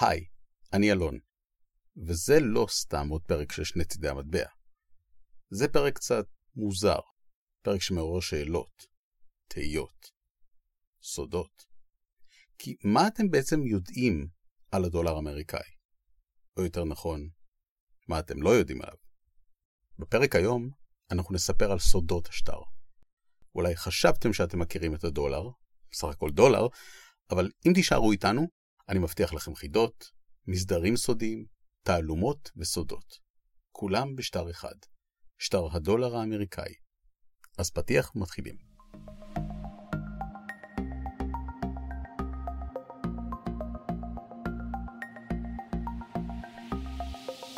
היי, אני אלון, וזה לא סתם עוד פרק של שני צידי המטבע. זה פרק קצת מוזר, פרק שמעורר שאלות, תהיות, סודות. כי מה אתם בעצם יודעים על הדולר האמריקאי? או יותר נכון, מה אתם לא יודעים עליו? בפרק היום אנחנו נספר על סודות השטר. אולי חשבתם שאתם מכירים את הדולר, בסך הכל דולר, אבל אם תישארו איתנו, אני מבטיח לכם חידות, מסדרים סודיים, תעלומות וסודות. כולם בשטר אחד, שטר הדולר האמריקאי. אז פתיח מתחילים.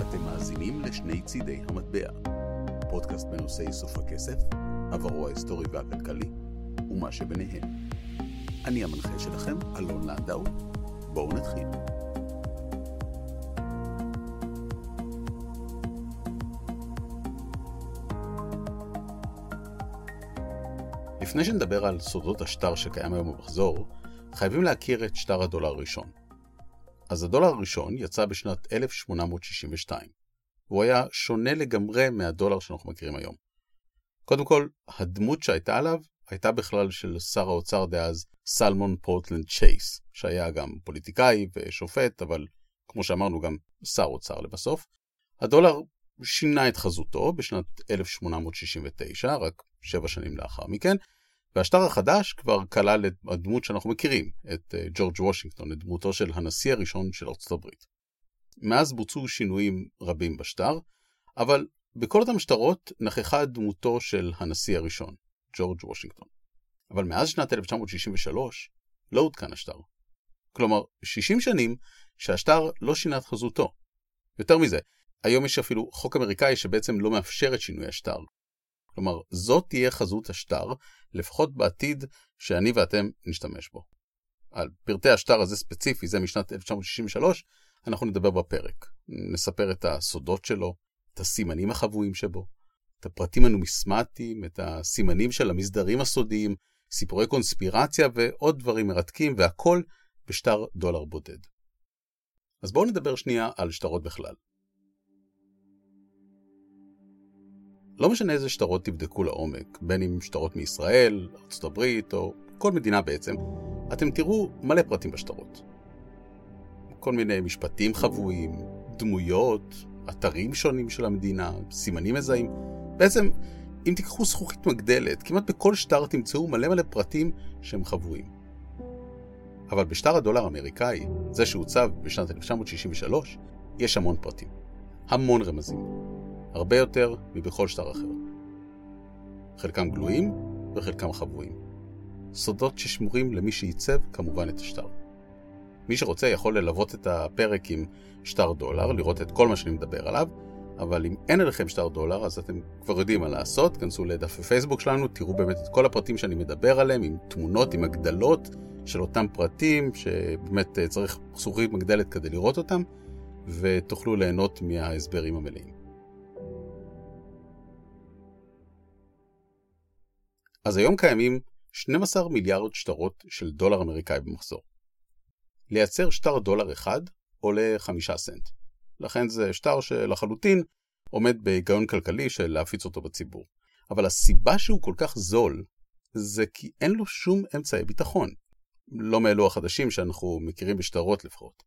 אתם מאזינים לשני צידי המטבע, פודקאסט בנושא איסוף הכסף, עברו ההיסטורי והכלכלי, ומה שביניהם. אני המנחה שלכם, אלון לנדאו. בואו נתחיל. לפני שנדבר על סודות השטר שקיים היום במחזור, חייבים להכיר את שטר הדולר הראשון. אז הדולר הראשון יצא בשנת 1862, והוא היה שונה לגמרי מהדולר שאנחנו מכירים היום. קודם כל, הדמות שהייתה עליו הייתה בכלל של שר האוצר דאז סלמון פורטלנד צ'ייס, שהיה גם פוליטיקאי ושופט, אבל כמו שאמרנו גם שר אוצר לבסוף. הדולר שינה את חזותו בשנת 1869, רק שבע שנים לאחר מכן, והשטר החדש כבר כלל את הדמות שאנחנו מכירים, את אה, ג'ורג' וושינגטון, את דמותו של הנשיא הראשון של ארצות הברית. מאז בוצעו שינויים רבים בשטר, אבל בכל אותם שטרות נכחה דמותו של הנשיא הראשון, ג'ורג' וושינגטון. אבל מאז שנת 1963 לא עודכן השטר. כלומר, 60 שנים שהשטר לא שינה את חזותו. יותר מזה, היום יש אפילו חוק אמריקאי שבעצם לא מאפשר את שינוי השטר. כלומר, זאת תהיה חזות השטר, לפחות בעתיד שאני ואתם נשתמש בו. על פרטי השטר הזה ספציפי, זה משנת 1963, אנחנו נדבר בפרק. נספר את הסודות שלו, את הסימנים החבויים שבו, את הפרטים הנומיסמטיים, את הסימנים של המסדרים הסודיים, סיפורי קונספירציה ועוד דברים מרתקים, והכל בשטר דולר בודד. אז בואו נדבר שנייה על שטרות בכלל. לא משנה איזה שטרות תבדקו לעומק, בין אם שטרות מישראל, ארה"ב או כל מדינה בעצם, אתם תראו מלא פרטים בשטרות. כל מיני משפטים חבויים, דמויות, אתרים שונים של המדינה, סימנים מזהים. בעצם, אם תיקחו זכוכית מגדלת, כמעט בכל שטר תמצאו מלא מלא פרטים שהם חבויים. אבל בשטר הדולר האמריקאי, זה שהוצב בשנת 1963, יש המון פרטים. המון רמזים. הרבה יותר מבכל שטר אחר. חלקם גלויים וחלקם חבויים. סודות ששמורים למי שעיצב כמובן את השטר. מי שרוצה יכול ללוות את הפרק עם שטר דולר, לראות את כל מה שאני מדבר עליו, אבל אם אין עליכם שטר דולר, אז אתם כבר יודעים מה לעשות, כנסו לדף הפייסבוק שלנו, תראו באמת את כל הפרטים שאני מדבר עליהם, עם תמונות, עם הגדלות של אותם פרטים, שבאמת אה, צריך זכוכית מגדלת כדי לראות אותם, ותוכלו ליהנות מההסברים המלאים. אז היום קיימים 12 מיליארד שטרות של דולר אמריקאי במחזור. לייצר שטר דולר אחד עולה 5 סנט. לכן זה שטר שלחלוטין עומד בהיגיון כלכלי של להפיץ אותו בציבור. אבל הסיבה שהוא כל כך זול, זה כי אין לו שום אמצעי ביטחון. לא מאלו החדשים שאנחנו מכירים בשטרות לפחות.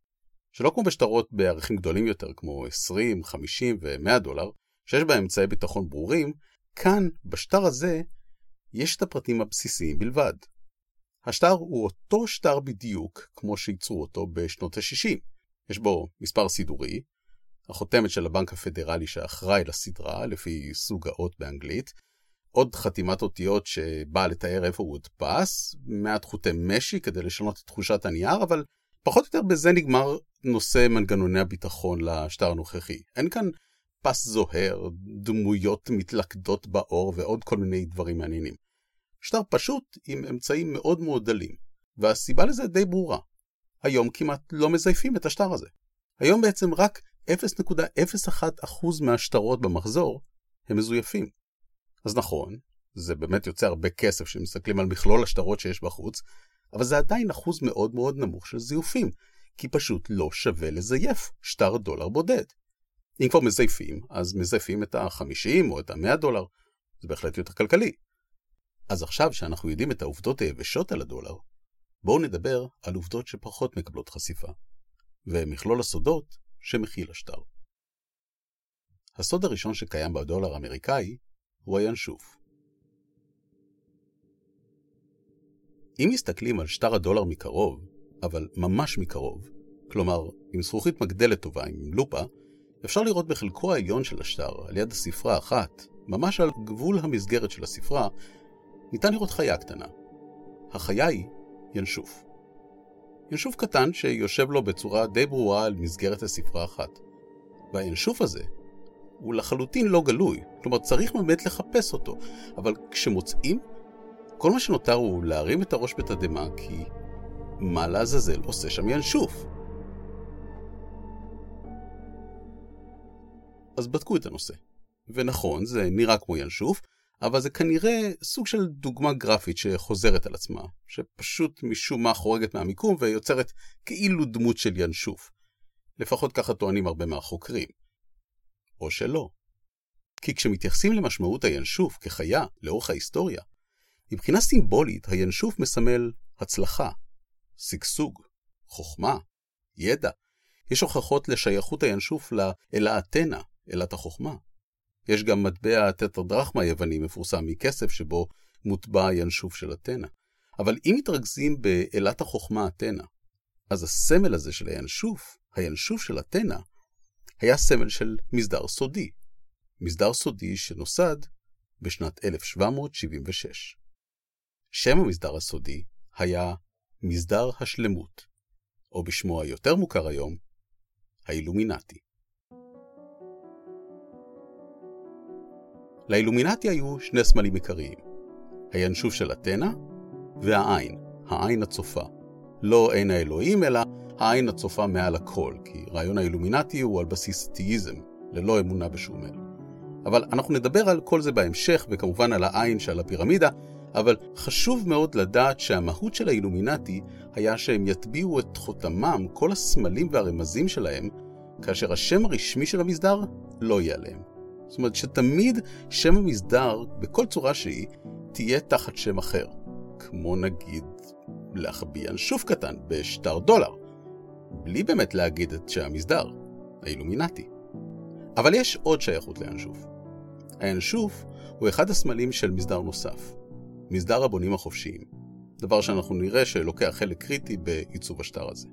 שלא כמו בשטרות בערכים גדולים יותר, כמו 20, 50 ו-100 דולר, שיש בהם אמצעי ביטחון ברורים, כאן, בשטר הזה, יש את הפרטים הבסיסיים בלבד. השטר הוא אותו שטר בדיוק כמו שייצרו אותו בשנות ה-60. יש בו מספר סידורי, החותמת של הבנק הפדרלי שאחראי לסדרה, לפי סוג האות באנגלית, עוד חתימת אותיות שבאה לתאר איפה הוא הודפס, מעט חוטי משי כדי לשנות את תחושת הנייר, אבל פחות או יותר בזה נגמר נושא מנגנוני הביטחון לשטר הנוכחי. אין כאן פס זוהר, דמויות מתלכדות באור ועוד כל מיני דברים מעניינים. שטר פשוט עם אמצעים מאוד מאוד דלים, והסיבה לזה די ברורה. היום כמעט לא מזייפים את השטר הזה. היום בעצם רק 0.01% מהשטרות במחזור הם מזויפים. אז נכון, זה באמת יוצא הרבה כסף כשמסתכלים על מכלול השטרות שיש בחוץ, אבל זה עדיין אחוז מאוד מאוד נמוך של זיופים, כי פשוט לא שווה לזייף שטר דולר בודד. אם כבר מזייפים, אז מזייפים את ה-50 או את ה-100 דולר. זה בהחלט יותר כלכלי. אז עכשיו שאנחנו יודעים את העובדות היבשות על הדולר, בואו נדבר על עובדות שפחות מקבלות חשיפה, ומכלול הסודות שמכיל השטר. הסוד הראשון שקיים בדולר האמריקאי הוא הינשוף. אם מסתכלים על שטר הדולר מקרוב, אבל ממש מקרוב, כלומר עם זכוכית מגדלת טובה, עם לופה, אפשר לראות בחלקו העליון של השטר, על יד הספרה אחת, ממש על גבול המסגרת של הספרה, ניתן לראות חיה קטנה. החיה היא ינשוף. ינשוף קטן שיושב לו בצורה די ברורה על מסגרת הספרה אחת. והינשוף הזה הוא לחלוטין לא גלוי, כלומר צריך באמת לחפש אותו, אבל כשמוצאים, כל מה שנותר הוא להרים את הראש בתדהמה, כי מה לעזאזל עושה שם ינשוף? אז בדקו את הנושא. ונכון, זה נראה כמו ינשוף, אבל זה כנראה סוג של דוגמה גרפית שחוזרת על עצמה, שפשוט משום מה חורגת מהמיקום ויוצרת כאילו דמות של ינשוף. לפחות ככה טוענים הרבה מהחוקרים. או שלא. כי כשמתייחסים למשמעות הינשוף כחיה לאורך ההיסטוריה, מבחינה סימבולית הינשוף מסמל הצלחה, שגשוג, חוכמה, ידע. יש הוכחות לשייכות הינשוף לאלה אתנה, אלת החוכמה. יש גם מטבע טטרדרחמה יווני מפורסם מכסף שבו מוטבע הינשוף של אתנה. אבל אם מתרכזים באלת החוכמה אתנה, אז הסמל הזה של הינשוף, הינשוף של אתנה, היה סמל של מסדר סודי. מסדר סודי שנוסד בשנת 1776. שם המסדר הסודי היה מסדר השלמות, או בשמו היותר מוכר היום, האילומינטי. לאילומינטי היו שני סמלים עיקריים, הינשוף של אתנה והעין, העין הצופה. לא עין האלוהים, אלא העין הצופה מעל הכל, כי רעיון האילומינטי הוא על בסיס תאיזם, ללא אמונה בשום אל. אבל אנחנו נדבר על כל זה בהמשך, וכמובן על העין שעל הפירמידה, אבל חשוב מאוד לדעת שהמהות של האילומינטי היה שהם יטביעו את חותמם, כל הסמלים והרמזים שלהם, כאשר השם הרשמי של המסדר לא יהיה עליהם. זאת אומרת שתמיד שם המסדר, בכל צורה שהיא, תהיה תחת שם אחר. כמו נגיד להחביא ינשוף קטן בשטר דולר, בלי באמת להגיד את שהמסדר, האילומינטי. אבל יש עוד שייכות לינשוף. הינשוף הוא אחד הסמלים של מסדר נוסף, מסדר הבונים החופשיים, דבר שאנחנו נראה שלוקח חלק קריטי בעיצוב השטר הזה.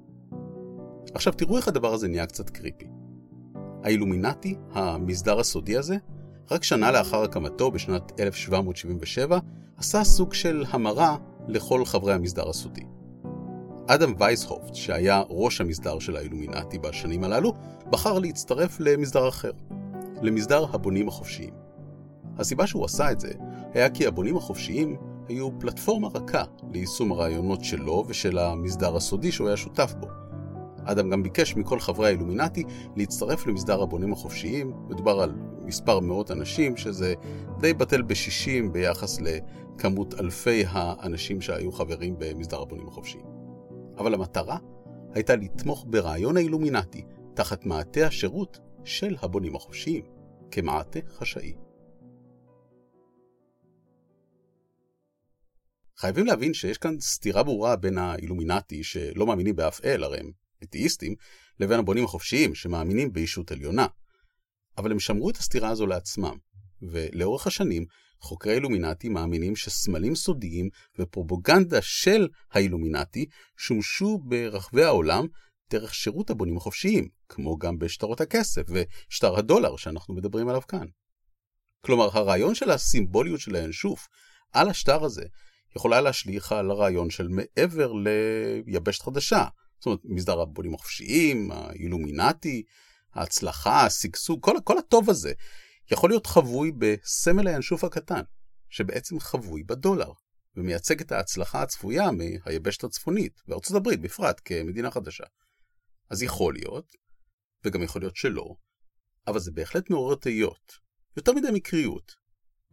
עכשיו תראו איך הדבר הזה נהיה קצת קריפי. האילומינטי, המסדר הסודי הזה, רק שנה לאחר הקמתו בשנת 1777, עשה סוג של המרה לכל חברי המסדר הסודי. אדם וייסהופט, שהיה ראש המסדר של האילומינטי בשנים הללו, בחר להצטרף למסדר אחר, למסדר הבונים החופשיים. הסיבה שהוא עשה את זה היה כי הבונים החופשיים היו פלטפורמה רכה ליישום הרעיונות שלו ושל המסדר הסודי שהוא היה שותף בו. אדם גם ביקש מכל חברי האילומינטי להצטרף למסדר הבונים החופשיים, מדובר על מספר מאות אנשים, שזה די בטל בשישים ביחס לכמות אלפי האנשים שהיו חברים במסדר הבונים החופשיים. אבל המטרה הייתה לתמוך ברעיון האילומינטי תחת מעטה השירות של הבונים החופשיים, כמעטה חשאי. חייבים להבין שיש כאן סתירה ברורה בין האילומינטי, שלא מאמינים באף אל, הרי הם אתאיסטים, לבין הבונים החופשיים, שמאמינים בישות עליונה. אבל הם שמרו את הסתירה הזו לעצמם, ולאורך השנים, חוקרי אילומינטי מאמינים שסמלים סודיים ופרופוגנדה של האילומינטי שומשו ברחבי העולם דרך שירות הבונים החופשיים, כמו גם בשטרות הכסף ושטר הדולר שאנחנו מדברים עליו כאן. כלומר, הרעיון של הסימבוליות של האנשוף על השטר הזה יכולה להשליך על הרעיון של מעבר ליבשת חדשה. זאת אומרת, מסדר הבונים החופשיים, האילומינטי, ההצלחה, השגשוג, כל, כל הטוב הזה יכול להיות חבוי בסמל הינשוף הקטן, שבעצם חבוי בדולר, ומייצג את ההצלחה הצפויה מהיבשת הצפונית, וארצות הברית בפרט, כמדינה חדשה. אז יכול להיות, וגם יכול להיות שלא, אבל זה בהחלט מעורר תהיות, יותר מדי מקריות,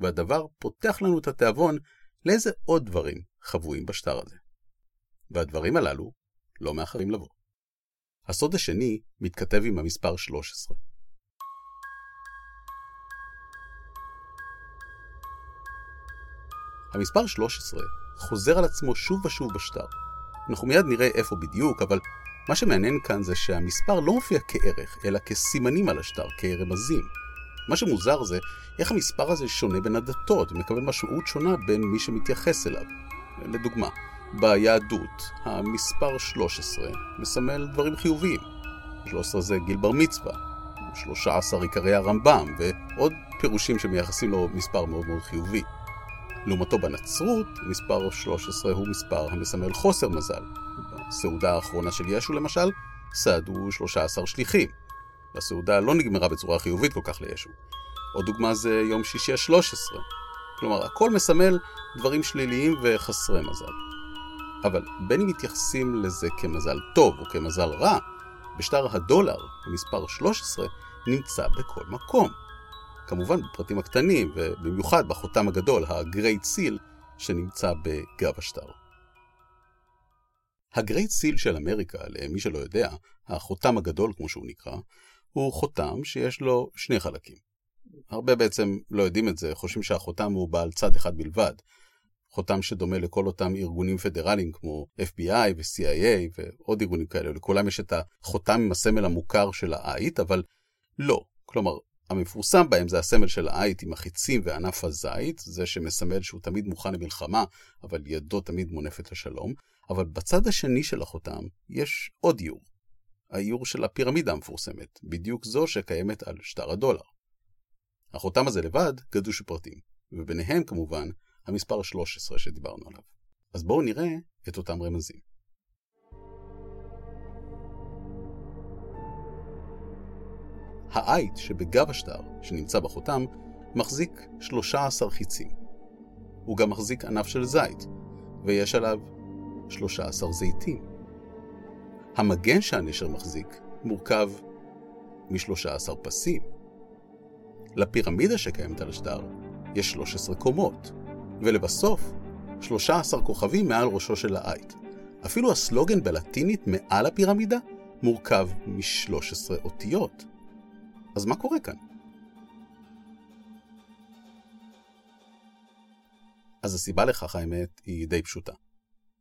והדבר פותח לנו את התיאבון לאיזה עוד דברים חבויים בשטר הזה. והדברים הללו לא מאחרים לבוא. הסוד השני מתכתב עם המספר 13. המספר 13 חוזר על עצמו שוב ושוב בשטר. אנחנו מיד נראה איפה בדיוק, אבל מה שמעניין כאן זה שהמספר לא מופיע כערך, אלא כסימנים על השטר, כרמזים. מה שמוזר זה איך המספר הזה שונה בין הדתות, ומקבל משמעות שונה בין מי שמתייחס אליו. לדוגמה, ביהדות, המספר 13 מסמל דברים חיוביים. 13 זה גיל בר מצווה, 13 עיקרי הרמב"ם, ועוד פירושים שמייחסים לו מספר מאוד מאוד חיובי. לעומתו בנצרות, מספר 13 הוא מספר המסמל חוסר מזל. בסעודה האחרונה של ישו למשל, סעדו 13 שליחים. והסעודה לא נגמרה בצורה חיובית כל כך לישו. עוד דוגמה זה יום שישי ה-13. כלומר, הכל מסמל דברים שליליים וחסרי מזל. אבל בין אם מתייחסים לזה כמזל טוב או כמזל רע, בשטר הדולר, המספר 13, נמצא בכל מקום. כמובן בפרטים הקטנים, ובמיוחד בחותם הגדול, ה-Great Seal, שנמצא בגב השטר. ה-Great Seal של אמריקה, למי שלא יודע, החותם הגדול כמו שהוא נקרא, הוא חותם שיש לו שני חלקים. הרבה בעצם לא יודעים את זה, חושבים שהחותם הוא בעל צד אחד בלבד. חותם שדומה לכל אותם ארגונים פדרליים כמו FBI ו-CIA ועוד ארגונים כאלה, לכולם יש את החותם עם הסמל המוכר של העית, אבל לא. כלומר, המפורסם בהם זה הסמל של העית עם החיצים וענף הזית, זה שמסמל שהוא תמיד מוכן למלחמה, אבל ידו תמיד מונפת לשלום. אבל בצד השני של החותם יש עוד איור. האיור של הפירמידה המפורסמת, בדיוק זו שקיימת על שטר הדולר. החותם הזה לבד גדוש בפרטים, וביניהם כמובן המספר 13 שדיברנו עליו. אז בואו נראה את אותם רמזים. העית שבגב השטר, שנמצא בחותם, מחזיק 13 חיצים. הוא גם מחזיק ענף של זית, ויש עליו 13 זיתים. המגן שהנשר מחזיק מורכב מ-13 פסים. לפירמידה שקיימת על השטר יש 13 קומות, ולבסוף 13 כוכבים מעל ראשו של העית. אפילו הסלוגן בלטינית מעל הפירמידה מורכב מ-13 אותיות. אז מה קורה כאן? אז הסיבה לכך האמת היא די פשוטה.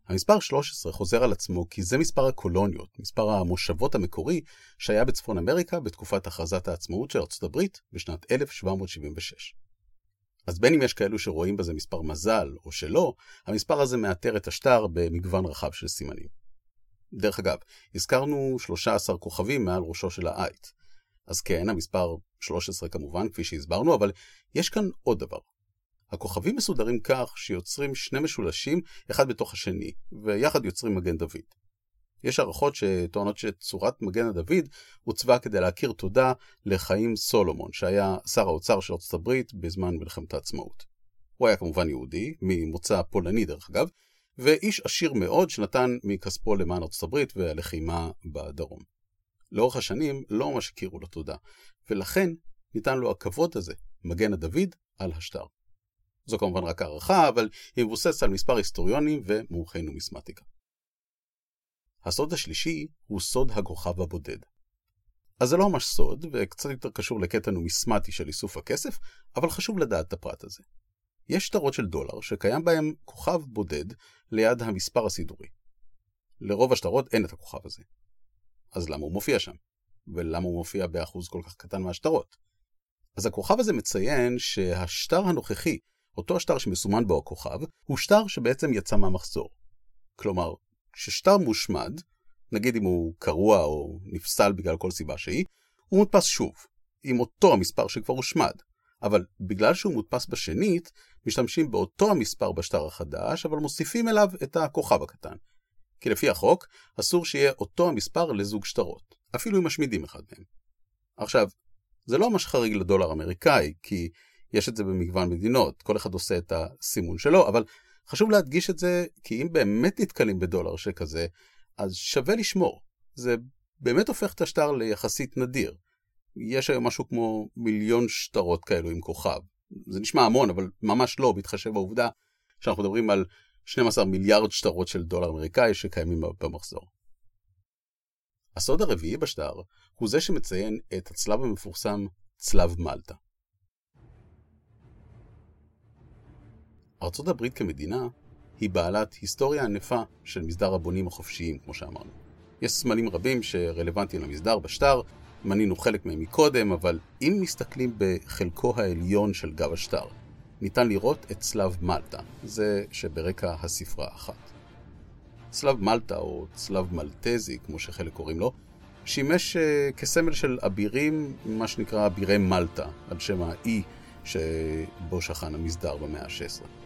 המספר 13 חוזר על עצמו כי זה מספר הקולוניות, מספר המושבות המקורי שהיה בצפון אמריקה בתקופת הכרזת העצמאות של ארצות הברית בשנת 1776. אז בין אם יש כאלו שרואים בזה מספר מזל או שלא, המספר הזה מאתר את השטר במגוון רחב של סימנים. דרך אגב, הזכרנו 13 כוכבים מעל ראשו של העית. אז כן, המספר 13 כמובן, כפי שהסברנו, אבל יש כאן עוד דבר. הכוכבים מסודרים כך שיוצרים שני משולשים אחד בתוך השני, ויחד יוצרים מגן דוד. יש הערכות שטוענות שצורת מגן הדוד הוצבה כדי להכיר תודה לחיים סולומון, שהיה שר האוצר של ארצות הברית בזמן מלחמת העצמאות. הוא היה כמובן יהודי, ממוצא פולני דרך אגב, ואיש עשיר מאוד שנתן מכספו למען ארצות הברית והלחימה בדרום. לאורך השנים לא ממש הכירו לו תודה, ולכן ניתן לו הכבוד הזה, מגן הדוד, על השטר. זו כמובן רק הערכה, אבל היא מבוססת על מספר היסטוריונים ומומחי נומיסמטיקה. הסוד השלישי הוא סוד הכוכב הבודד. אז זה לא ממש סוד, וקצת יותר קשור לקטע נומיסמטי של איסוף הכסף, אבל חשוב לדעת את הפרט הזה. יש שטרות של דולר שקיים בהם כוכב בודד ליד המספר הסידורי. לרוב השטרות אין את הכוכב הזה. אז למה הוא מופיע שם? ולמה הוא מופיע באחוז כל כך קטן מהשטרות? אז הכוכב הזה מציין שהשטר הנוכחי אותו השטר שמסומן בו הכוכב, הוא שטר שבעצם יצא מהמחזור. כלומר, כששטר מושמד, נגיד אם הוא קרוע או נפסל בגלל כל סיבה שהיא, הוא מודפס שוב, עם אותו המספר שכבר הושמד. אבל בגלל שהוא מודפס בשנית, משתמשים באותו המספר בשטר החדש, אבל מוסיפים אליו את הכוכב הקטן. כי לפי החוק, אסור שיהיה אותו המספר לזוג שטרות, אפילו אם משמידים אחד מהם. עכשיו, זה לא ממש חריג לדולר אמריקאי, כי יש את זה במגוון מדינות, כל אחד עושה את הסימון שלו, אבל חשוב להדגיש את זה, כי אם באמת נתקלים בדולר שכזה, אז שווה לשמור. זה באמת הופך את השטר ליחסית נדיר. יש היום משהו כמו מיליון שטרות כאלו עם כוכב. זה נשמע המון, אבל ממש לא, בהתחשב בעובדה שאנחנו מדברים על 12 מיליארד שטרות של דולר אמריקאי שקיימים במחזור. הסוד הרביעי בשטר הוא זה שמציין את הצלב המפורסם צלב מלטה. ארצות הברית כמדינה היא בעלת היסטוריה ענפה של מסדר הבונים החופשיים, כמו שאמרנו. יש סמלים רבים שרלוונטיים למסדר בשטר, מנינו חלק מהם מקודם, אבל אם מסתכלים בחלקו העליון של גב השטר, ניתן לראות את צלב מלטה, זה שברקע הספרה אחת. צלב מלטה, או צלב מלטזי, כמו שחלק קוראים לו, שימש uh, כסמל של אבירים, מה שנקרא אבירי מלטה, על שם האי שבו שכן המסדר במאה ה-16.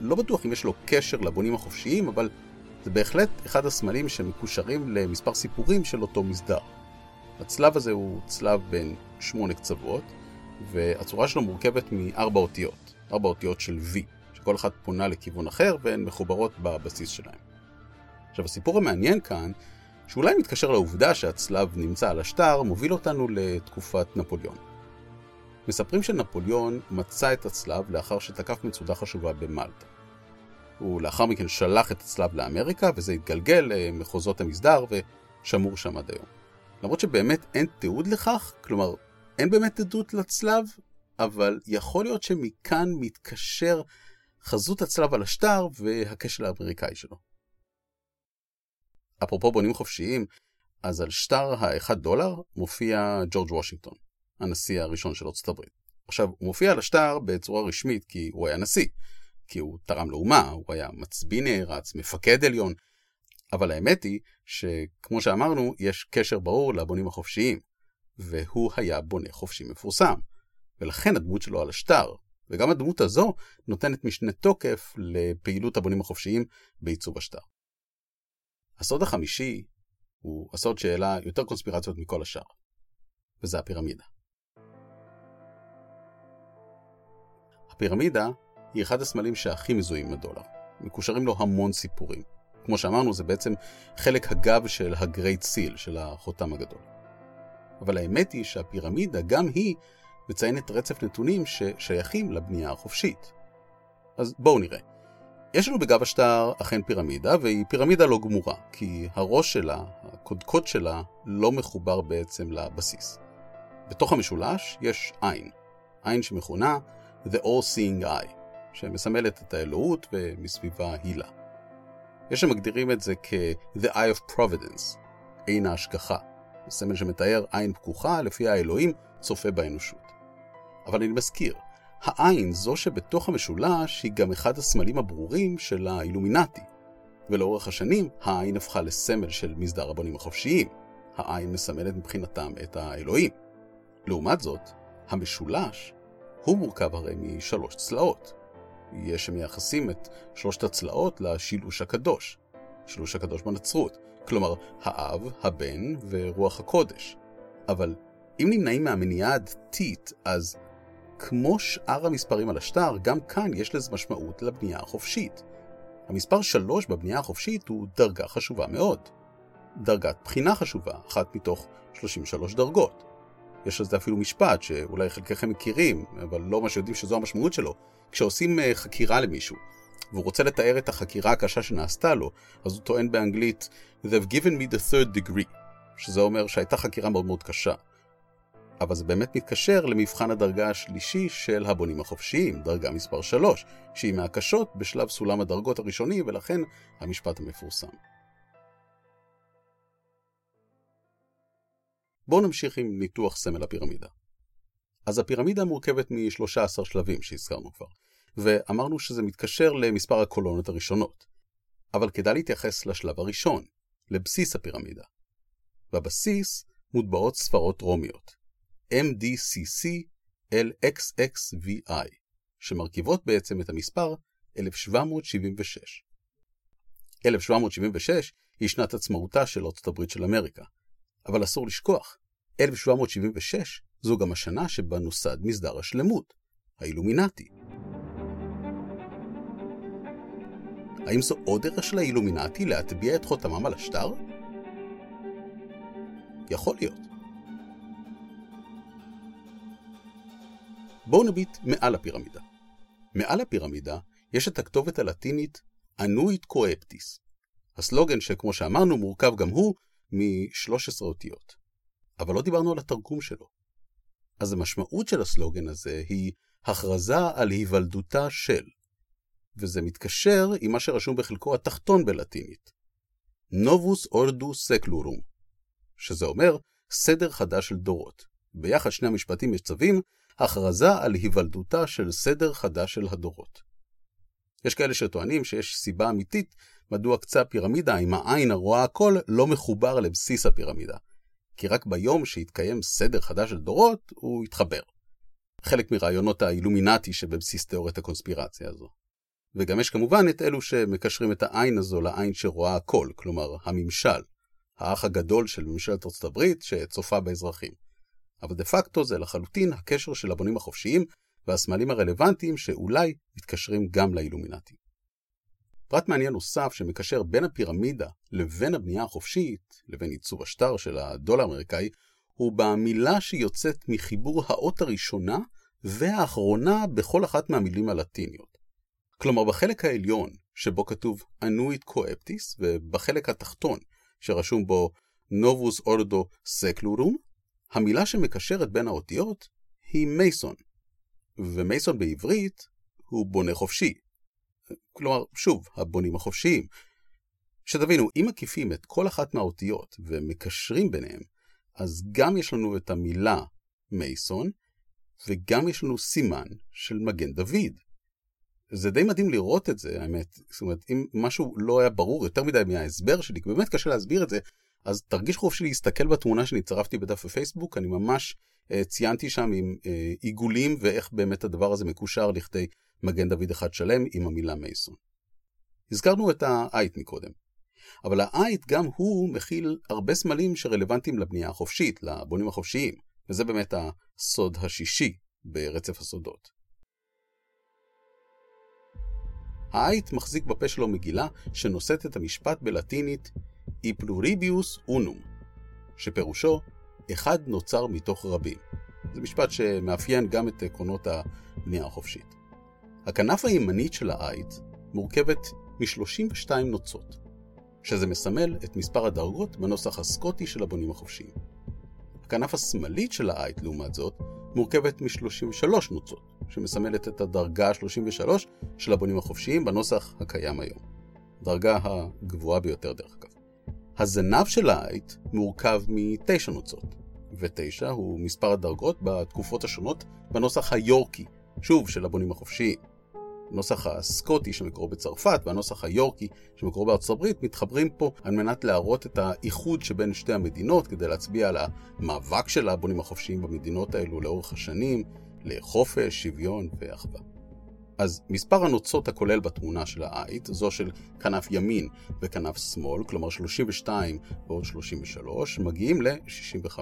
לא בטוח אם יש לו קשר לבונים החופשיים, אבל זה בהחלט אחד הסמלים שמקושרים למספר סיפורים של אותו מסדר. הצלב הזה הוא צלב בין שמונה קצוות, והצורה שלו מורכבת מארבע אותיות, ארבע אותיות של V, שכל אחת פונה לכיוון אחר והן מחוברות בבסיס שלהן. עכשיו הסיפור המעניין כאן, שאולי מתקשר לעובדה שהצלב נמצא על השטר, מוביל אותנו לתקופת נפוליאון. מספרים שנפוליאון מצא את הצלב לאחר שתקף מצודה חשובה במלטה. הוא לאחר מכן שלח את הצלב לאמריקה, וזה התגלגל למחוזות המסדר ושמור שם עד היום. למרות שבאמת אין תיעוד לכך, כלומר, אין באמת עדות לצלב, אבל יכול להיות שמכאן מתקשר חזות הצלב על השטר והקשר האמריקאי שלו. אפרופו בונים חופשיים, אז על שטר ה-1 דולר מופיע ג'ורג' וושינגטון, הנשיא הראשון של ארצות הברית. עכשיו, הוא מופיע על השטר בצורה רשמית כי הוא היה נשיא, כי הוא תרם לאומה, הוא היה מצביא נערץ, מפקד עליון, אבל האמת היא שכמו שאמרנו, יש קשר ברור לבונים החופשיים, והוא היה בונה חופשי מפורסם, ולכן הדמות שלו על השטר, וגם הדמות הזו נותנת משנה תוקף לפעילות הבונים החופשיים בעיצוב השטר. הסוד החמישי הוא הסוד שהעלה יותר קונספירציות מכל השאר, וזה הפירמידה. הפירמידה היא אחד הסמלים שהכי מזוהים עם הדולר. מקושרים לו המון סיפורים. כמו שאמרנו, זה בעצם חלק הגב של הגרייט סיל, של החותם הגדול. אבל האמת היא שהפירמידה, גם היא, מציינת רצף נתונים ששייכים לבנייה החופשית. אז בואו נראה. יש לנו בגב השטר אכן פירמידה, והיא פירמידה לא גמורה, כי הראש שלה, הקודקוד שלה, לא מחובר בעצם לבסיס. בתוך המשולש יש עין, עין שמכונה The All-Seeing Eye, שמסמלת את האלוהות ומסביבה הילה. יש שמגדירים את זה כ-The Eye of Providence, עין ההשגחה, סמל שמתאר עין פקוחה לפי האלוהים צופה באנושות. אבל אני מזכיר, העין, זו שבתוך המשולש, היא גם אחד הסמלים הברורים של האילומינטי. ולאורך השנים, העין הפכה לסמל של מסדר הבונים החופשיים. העין מסמלת מבחינתם את האלוהים. לעומת זאת, המשולש הוא מורכב הרי משלוש צלעות. יש שמייחסים את שלושת הצלעות לשילוש הקדוש, שילוש הקדוש בנצרות, כלומר האב, הבן ורוח הקודש. אבל אם נמנעים מהמניעה הדתית, אז כמו שאר המספרים על השטר, גם כאן יש לזה משמעות לבנייה החופשית. המספר 3 בבנייה החופשית הוא דרגה חשובה מאוד. דרגת בחינה חשובה, אחת מתוך 33 דרגות. יש על זה אפילו משפט שאולי חלקכם מכירים, אבל לא ממש יודעים שזו המשמעות שלו. כשעושים אה, חקירה למישהו, והוא רוצה לתאר את החקירה הקשה שנעשתה לו, אז הוא טוען באנגלית They've given me the third degree, שזה אומר שהייתה חקירה מאוד מאוד קשה. אבל זה באמת מתקשר למבחן הדרגה השלישי של הבונים החופשיים, דרגה מספר 3, שהיא מהקשות בשלב סולם הדרגות הראשוני, ולכן המשפט המפורסם. בואו נמשיך עם ניתוח סמל הפירמידה. אז הפירמידה מורכבת מ-13 שלבים שהזכרנו כבר, ואמרנו שזה מתקשר למספר הקולונות הראשונות. אבל כדאי להתייחס לשלב הראשון, לבסיס הפירמידה. בבסיס מוטבעות ספרות רומיות, MDCC LXXVI, שמרכיבות בעצם את המספר 1776. 1776 היא שנת עצמאותה של ארצות הברית של אמריקה, אבל אסור לשכוח, 1776 זו גם השנה שבה נוסד מסדר השלמות, האילומינטי. האם זו עוד דרך של האילומינטי להטביע את חותמם על השטר? יכול להיות. בואו נביט מעל הפירמידה. מעל הפירמידה יש את הכתובת הלטינית אנואית קואפטיס. הסלוגן שכמו שאמרנו מורכב גם הוא מ-13 אותיות. אבל לא דיברנו על התרגום שלו. אז המשמעות של הסלוגן הזה היא הכרזה על היוולדותה של, וזה מתקשר עם מה שרשום בחלקו התחתון בלטינית. נובוס אורדו סקלורום, שזה אומר סדר חדש של דורות. ביחד שני המשפטים יש צווים, הכרזה על היוולדותה של סדר חדש של הדורות. יש כאלה שטוענים שיש סיבה אמיתית מדוע קצה הפירמידה עם העין הרואה הכל לא מחובר לבסיס הפירמידה. כי רק ביום שהתקיים סדר חדש של דורות, הוא התחבר. חלק מרעיונות האילומינטי שבבסיס תיאוריית הקונספירציה הזו. וגם יש כמובן את אלו שמקשרים את העין הזו לעין שרואה הכל, כלומר הממשל, האח הגדול של ממשלת ארצות הברית שצופה באזרחים. אבל דה פקטו זה לחלוטין הקשר של הבונים החופשיים והסמלים הרלוונטיים שאולי מתקשרים גם לאילומינטי. פרט מעניין נוסף שמקשר בין הפירמידה לבין הבנייה החופשית, לבין ייצור השטר של הדולר האמריקאי, הוא במילה שיוצאת מחיבור האות הראשונה והאחרונה בכל אחת מהמילים הלטיניות. כלומר, בחלק העליון, שבו כתוב אנואית קואפטיס, ובחלק התחתון, שרשום בו נובוס אורדו סקלורום, המילה שמקשרת בין האותיות היא מייסון, ומייסון בעברית הוא בונה חופשי. כלומר, שוב, הבונים החופשיים. שתבינו, אם מקיפים את כל אחת מהאותיות ומקשרים ביניהם, אז גם יש לנו את המילה מייסון, וגם יש לנו סימן של מגן דוד. זה די מדהים לראות את זה, האמת. זאת אומרת, אם משהו לא היה ברור יותר מדי מההסבר שלי, כי באמת קשה להסביר את זה, אז תרגיש חופשי להסתכל בתמונה שאני צרפתי בדף הפייסבוק, אני ממש uh, ציינתי שם עם uh, עיגולים ואיך באמת הדבר הזה מקושר לכדי מגן דוד אחד שלם עם המילה מייסון. הזכרנו את האייט מקודם, אבל האייט גם הוא מכיל הרבה סמלים שרלוונטיים לבנייה החופשית, לבונים החופשיים, וזה באמת הסוד השישי ברצף הסודות. האייט מחזיק בפה שלו מגילה שנושאת את המשפט בלטינית אי פלוריביוס אונום, שפירושו אחד נוצר מתוך רבים. זה משפט שמאפיין גם את עקרונות הבנייה החופשית. הכנף הימנית של האייט מורכבת מ-32 נוצות, שזה מסמל את מספר הדרגות בנוסח הסקוטי של הבונים החופשיים. הכנף השמאלית של האייט, לעומת זאת, מורכבת מ-33 נוצות, שמסמלת את הדרגה ה-33 של הבונים החופשיים בנוסח הקיים היום. דרגה הגבוהה ביותר דרך אגב. הזנב של האייט מורכב מתשע נוצות, ותשע הוא מספר הדרגות בתקופות השונות בנוסח היורקי, שוב של הבונים החופשיים. הנוסח הסקוטי שמקורו בצרפת והנוסח היורקי שמקורו בארצות הברית מתחברים פה על מנת להראות את האיחוד שבין שתי המדינות כדי להצביע על המאבק של הבונים החופשיים במדינות האלו לאורך השנים לחופש, שוויון ואחווה. אז מספר הנוצות הכולל בתמונה של האייט, זו של כנף ימין וכנף שמאל, כלומר 32 ועוד 33, מגיעים ל-65.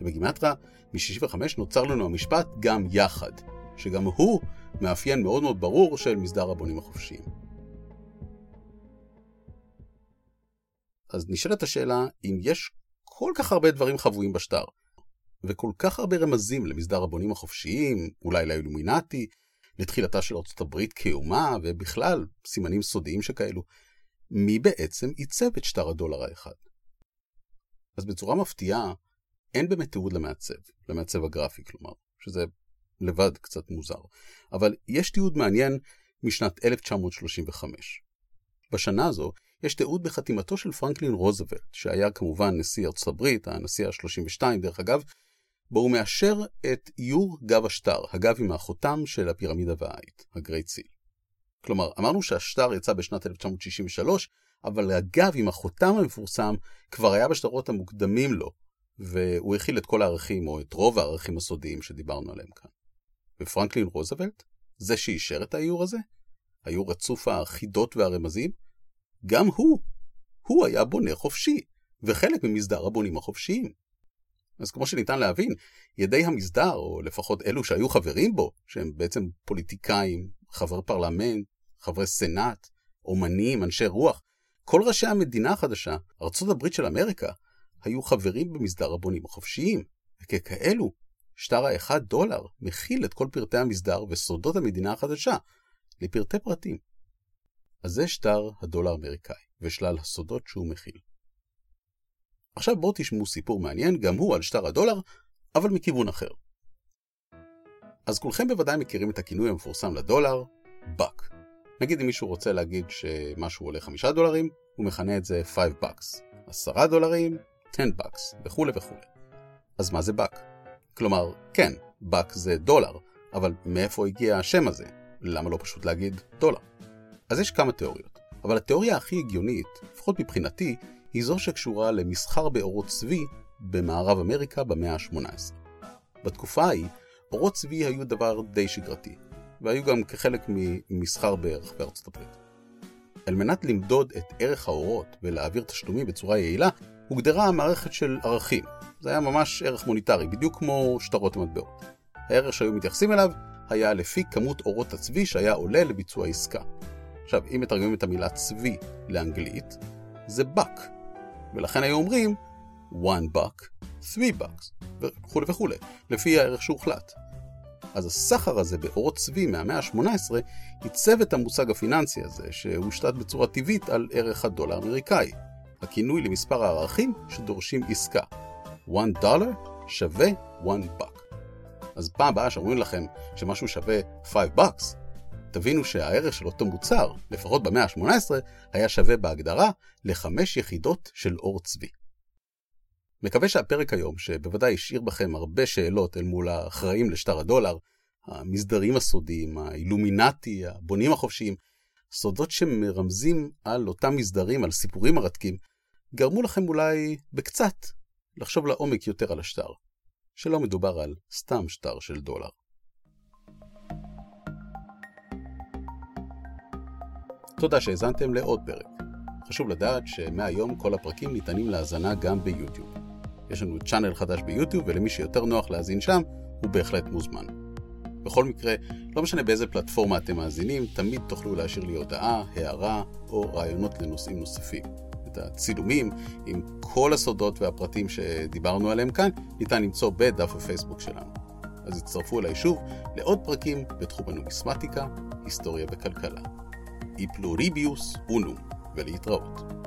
ובגימטרה, מ-65 נוצר לנו המשפט גם יחד, שגם הוא מאפיין מאוד מאוד ברור של מסדר הבונים החופשיים. אז נשאלת השאלה, אם יש כל כך הרבה דברים חבויים בשטר, וכל כך הרבה רמזים למסדר הבונים החופשיים, אולי לאילומינטי, לתחילתה של ארצות הברית כאומה, ובכלל סימנים סודיים שכאלו, מי בעצם עיצב את שטר הדולר האחד? אז בצורה מפתיעה, אין באמת תיעוד למעצב, למעצב הגרפי כלומר, שזה לבד קצת מוזר, אבל יש תיעוד מעניין משנת 1935. בשנה הזו יש תיעוד בחתימתו של פרנקלין רוזוולט, שהיה כמובן נשיא ארצות הברית, הנשיא ה-32 דרך אגב, בו הוא מאשר את איור גב השטר, הגב עם החותם של הפירמידה והעית, הגרייט סיל. כלומר, אמרנו שהשטר יצא בשנת 1963, אבל הגב עם החותם המפורסם כבר היה בשטרות המוקדמים לו, והוא הכיל את כל הערכים, או את רוב הערכים הסודיים שדיברנו עליהם כאן. ופרנקלין רוזוולט, זה שאישר את האיור הזה, האיור רצוף החידות והרמזים, גם הוא, הוא היה בונה חופשי, וחלק ממסדר הבונים החופשיים. אז כמו שניתן להבין, ידי המסדר, או לפחות אלו שהיו חברים בו, שהם בעצם פוליטיקאים, חבר פרלמנט, חברי סנאט, אומנים, אנשי רוח, כל ראשי המדינה החדשה, ארצות הברית של אמריקה, היו חברים במסדר הבונים החופשיים, וככאלו, שטר האחד דולר מכיל את כל פרטי המסדר וסודות המדינה החדשה, לפרטי פרטים. אז זה שטר הדולר האמריקאי, ושלל הסודות שהוא מכיל. עכשיו בואו תשמעו סיפור מעניין, גם הוא על שטר הדולר, אבל מכיוון אחר. אז כולכם בוודאי מכירים את הכינוי המפורסם לדולר, buck. נגיד אם מישהו רוצה להגיד שמשהו עולה 5 דולרים, הוא מכנה את זה 5 bucks. 10 דולרים, 10 bucks, וכולי וכולי. אז מה זה buck? כלומר, כן, buck זה דולר, אבל מאיפה הגיע השם הזה? למה לא פשוט להגיד דולר? אז יש כמה תיאוריות, אבל התיאוריה הכי הגיונית, לפחות מבחינתי, היא זו שקשורה למסחר באורות צבי במערב אמריקה במאה ה-18. בתקופה ההיא, אורות צבי היו דבר די שגרתי, והיו גם כחלק ממסחר ברחבי ארצות הברית. על מנת למדוד את ערך האורות ולהעביר תשלומים בצורה יעילה, הוגדרה מערכת של ערכים. זה היה ממש ערך מוניטרי, בדיוק כמו שטרות מטבעות. הערך שהיו מתייחסים אליו היה לפי כמות אורות הצבי שהיה עולה לביצוע עסקה. עכשיו, אם מתרגמים את המילה צבי לאנגלית, זה buck, ולכן היו אומרים one buck, three bucks, וכולי וכולי, לפי הערך שהוחלט. אז הסחר הזה באורות צבי מהמאה ה-18 עיצב את המושג הפיננסי הזה, שהושתת בצורה טבעית על ערך הדולר האמריקאי, הכינוי למספר הערכים שדורשים עסקה. 1 דולר שווה 1 buck. אז פעם הבאה שאומרים לכם שמשהו שווה 5 bucks, תבינו שהערך של אותו מוצר, לפחות במאה ה-18, היה שווה בהגדרה לחמש יחידות של אור צבי. מקווה שהפרק היום, שבוודאי השאיר בכם הרבה שאלות אל מול האחראים לשטר הדולר, המסדרים הסודיים, האילומינטי, הבונים החופשיים, סודות שמרמזים על אותם מסדרים, על סיפורים מרתקים, גרמו לכם אולי בקצת לחשוב לעומק יותר על השטר, שלא מדובר על סתם שטר של דולר. תודה שהאזנתם לעוד פרק. חשוב לדעת שמהיום כל הפרקים ניתנים להאזנה גם ביוטיוב. יש לנו צ'אנל חדש ביוטיוב, ולמי שיותר נוח להאזין שם, הוא בהחלט מוזמן. בכל מקרה, לא משנה באיזה פלטפורמה אתם מאזינים, תמיד תוכלו להשאיר לי הודעה, הערה או רעיונות לנושאים נוספים. את הצילומים עם כל הסודות והפרטים שדיברנו עליהם כאן, ניתן למצוא בדף הפייסבוק שלנו. אז הצטרפו אליי שוב לעוד פרקים בתחום הנומיסמטיקה, היסטוריה וכלכלה. אי פלוריביוס אונום, ולהתראות.